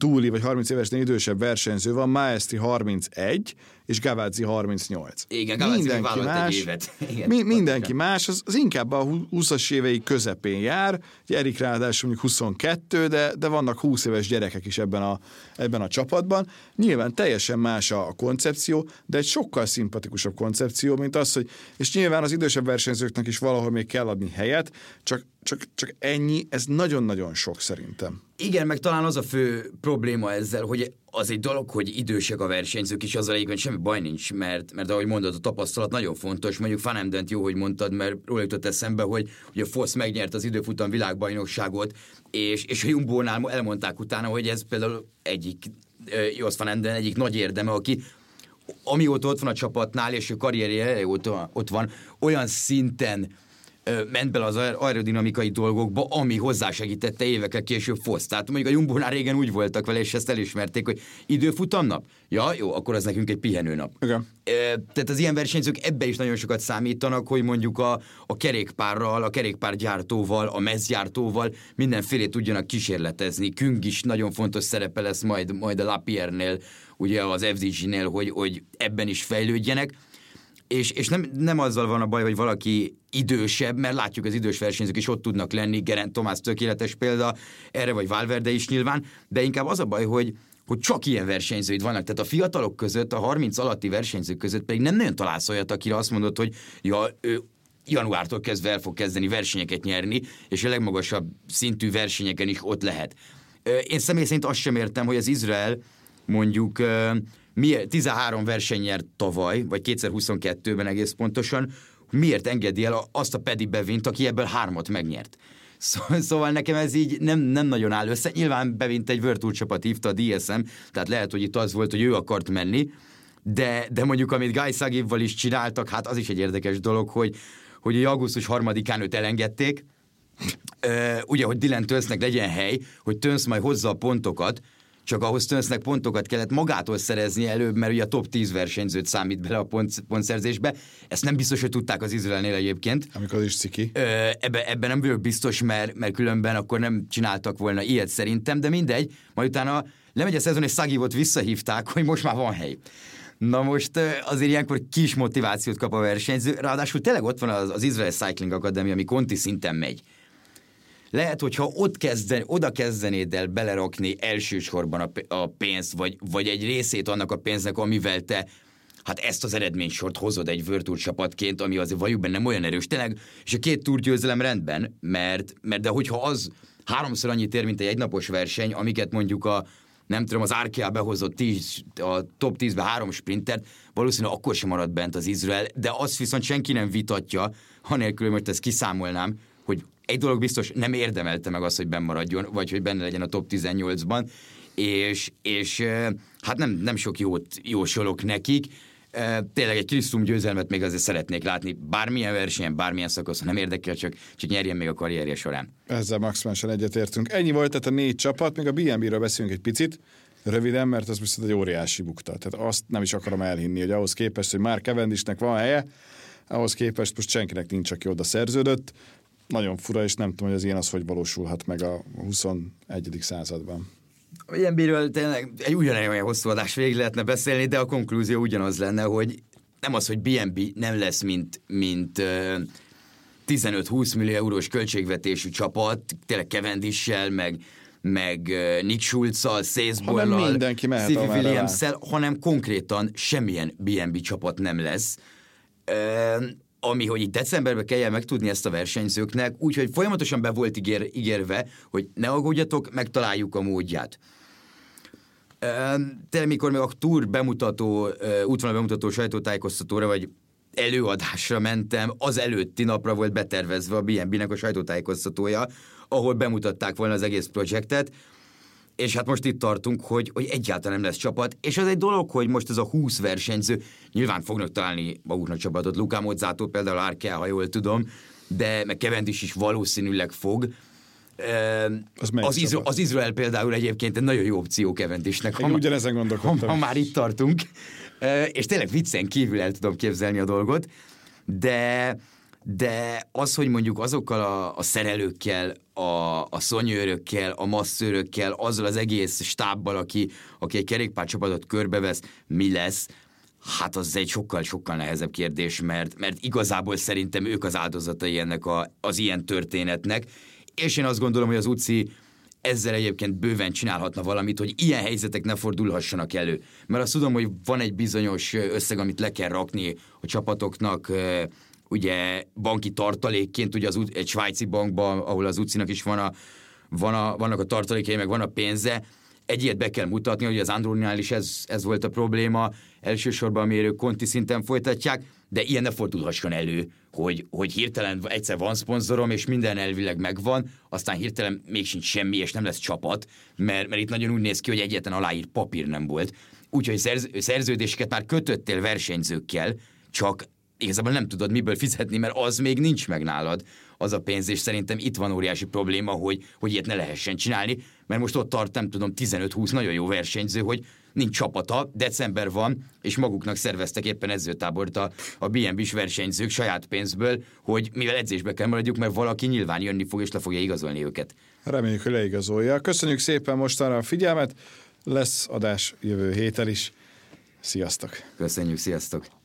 túli vagy 30 évesnél idősebb versenyző van, Maestri 31 és Gavazzi 38. Igen, Gavazzi mindenki más, egy évet. [laughs] Igen, mi, mindenki más, az, az inkább a 20-as évei közepén jár, Erik ráadásul mondjuk 22, de, de vannak 20 éves gyerekek is ebben a, ebben a csapatban. Nyilván teljesen más a, a koncepció, de egy sokkal szimpatikusabb koncepció, mint az, hogy, és nyilván az idősebb versenyzőknek is valahol még kell adni helyet, csak csak, csak ennyi, ez nagyon-nagyon sok szerintem. Igen, meg talán az a fő probléma ezzel, hogy az egy dolog, hogy idősek a versenyzők, és azzal egyébként semmi baj nincs, mert, mert ahogy mondod, a tapasztalat nagyon fontos. Mondjuk Fanemdent jó, hogy mondtad, mert róla jutott eszembe, hogy, a Fosz megnyert az időfutam világbajnokságot, és, és a Jumbo-nál elmondták utána, hogy ez például egyik, Jos Fanemden egyik nagy érdeme, aki amióta ott van a csapatnál, és a karrierje ott van, olyan szinten ment bele az aerodinamikai dolgokba, ami hozzásegítette évekkel később Fosz. Tehát mondjuk a Jumbónál régen úgy voltak vele, és ezt elismerték, hogy időfutamnap? Ja, jó, akkor az nekünk egy pihenőnap. Igen. Tehát az ilyen versenyzők ebbe is nagyon sokat számítanak, hogy mondjuk a, a kerékpárral, a kerékpárgyártóval, a mezgyártóval mindenfélét tudjanak kísérletezni. Küng is nagyon fontos szerepe lesz majd, majd a Lapierre-nél, ugye az FDG-nél, hogy, hogy ebben is fejlődjenek és, és nem, nem azzal van a baj, hogy valaki idősebb, mert látjuk az idős versenyzők is ott tudnak lenni, Gerent Tomás tökéletes példa, erre vagy Valverde is nyilván, de inkább az a baj, hogy hogy csak ilyen versenyzőid vannak. Tehát a fiatalok között, a 30 alatti versenyzők között pedig nem nagyon találsz olyat, akire azt mondod, hogy ja, ő januártól kezdve el fog kezdeni versenyeket nyerni, és a legmagasabb szintű versenyeken is ott lehet. Én személy szerint azt sem értem, hogy az Izrael mondjuk miért 13 verseny nyert tavaly, vagy 2022-ben egész pontosan, miért engedi el azt a Pedi Bevint, aki ebből hármat megnyert. Szóval nekem ez így nem, nem nagyon áll össze. Nyilván Bevint egy Virtual csapat hívta a DSM, tehát lehet, hogy itt az volt, hogy ő akart menni, de, de mondjuk amit Guy Szagivval is csináltak, hát az is egy érdekes dolog, hogy, hogy augusztus harmadikán őt elengedték, ugye, hogy Dylan Tönsznek legyen hely, hogy Tönsz majd hozza a pontokat, csak ahhoz Tönsznek pontokat kellett magától szerezni előbb, mert ugye a top 10 versenyzőt számít bele a pont, pontszerzésbe. Ezt nem biztos, hogy tudták az Izraelnél egyébként. Amikor is ciki. ebbe, ebben nem vagyok biztos, mert, mert különben akkor nem csináltak volna ilyet szerintem, de mindegy. Majd utána lemegy a szezon, és Szagivot visszahívták, hogy most már van hely. Na most azért ilyenkor kis motivációt kap a versenyző, ráadásul tényleg ott van az, az Israel Cycling Academy, ami konti szinten megy lehet, hogyha ott kezden, oda kezdenéd el belerakni elsősorban a, pénzt, vagy, vagy egy részét annak a pénznek, amivel te hát ezt az eredménysort hozod egy Virtual csapatként, ami azért valljuk nem olyan erős. Tényleg, és a két túrgyőzelem rendben, mert, mert de hogyha az háromszor annyit ér, mint egy egynapos verseny, amiket mondjuk a nem tudom, az Arkea behozott tíz, a top 10-be három sprintert, valószínűleg akkor sem marad bent az Izrael, de azt viszont senki nem vitatja, hanélkül, hogy most ezt kiszámolnám, hogy egy dolog biztos, nem érdemelte meg azt, hogy benn maradjon, vagy hogy benne legyen a top 18-ban, és, és hát nem, nem sok jót jósolok nekik, tényleg egy Krisztum győzelmet még azért szeretnék látni, bármilyen versenyen, bármilyen szakaszon, nem érdekel, csak, csak nyerjen még a karrierje során. Ezzel maximálisan egyetértünk. Ennyi volt tehát a négy csapat, még a BNB-ről beszélünk egy picit, röviden, mert az viszont egy óriási bukta. Tehát azt nem is akarom elhinni, hogy ahhoz képest, hogy már Cavendishnek van helye, ahhoz képest most senkinek nincs, aki oda szerződött nagyon fura, és nem tudom, hogy az ilyen az hogy valósulhat meg a 21. században. Ilyenbéről tényleg egy ugyanolyan hosszú adás végig lehetne beszélni, de a konklúzió ugyanaz lenne, hogy nem az, hogy BNB nem lesz, mint, mint uh, 15-20 millió eurós költségvetésű csapat, tényleg Cavendissel, meg, meg Nick Schulz-szal, Szészbollal, Stevie williams hanem konkrétan semmilyen BNB csapat nem lesz. Ami, hogy itt decemberben kelljen megtudni ezt a versenyzőknek, úgyhogy folyamatosan be volt ígér, ígérve, hogy ne aggódjatok, megtaláljuk a módját. Te, mikor még a túr bemutató, útvonal bemutató sajtótájékoztatóra, vagy előadásra mentem, az előtti napra volt betervezve a BNB-nek a sajtótájékoztatója, ahol bemutatták volna az egész projektet, és hát most itt tartunk, hogy, hogy egyáltalán nem lesz csapat, és az egy dolog, hogy most ez a 20 versenyző, nyilván fognak találni maguknak csapatot, Luka Mozzától például Arkea, ha jól tudom, de meg Kevendis is valószínűleg fog. Az, az, Izra- az Izrael például egyébként egy nagyon jó opció Kevendisnek. Én ugyanezen gondolkodtam. Ha, ha már itt tartunk. És tényleg viccen kívül el tudom képzelni a dolgot, de de az, hogy mondjuk azokkal a, a szerelőkkel, a, a szonyőrökkel, a masszőrökkel, azzal az egész stábbal, aki, aki egy kerékpárcsapatot körbevesz, mi lesz, hát az egy sokkal-sokkal nehezebb kérdés, mert, mert igazából szerintem ők az áldozatai ennek a, az ilyen történetnek, és én azt gondolom, hogy az UCI ezzel egyébként bőven csinálhatna valamit, hogy ilyen helyzetek ne fordulhassanak elő. Mert azt tudom, hogy van egy bizonyos összeg, amit le kell rakni a csapatoknak, ugye banki tartalékként, ugye az, egy svájci bankban, ahol az uci is van a, van a, vannak a tartalékei, meg van a pénze, egy ilyet be kell mutatni, hogy az Andrónál is ez, ez volt a probléma, elsősorban a mérők konti szinten folytatják, de ilyen ne fordulhasson elő, hogy, hogy hirtelen egyszer van szponzorom, és minden elvileg megvan, aztán hirtelen még sincs semmi, és nem lesz csapat, mert, mert itt nagyon úgy néz ki, hogy egyetlen aláírt papír nem volt. Úgyhogy szerz, szerződéseket már kötöttél versenyzőkkel, csak igazából nem tudod miből fizetni, mert az még nincs meg nálad az a pénz, és szerintem itt van óriási probléma, hogy, hogy ilyet ne lehessen csinálni, mert most ott tart, nem tudom, 15-20 nagyon jó versenyző, hogy nincs csapata, december van, és maguknak szerveztek éppen edzőtábort a, a BNB-s versenyzők saját pénzből, hogy mivel edzésbe kell maradjuk, mert valaki nyilván jönni fog, és le fogja igazolni őket. Reméljük, hogy leigazolja. Köszönjük szépen mostanra a figyelmet, lesz adás jövő héten is. Sziasztok! Köszönjük, sziasztok!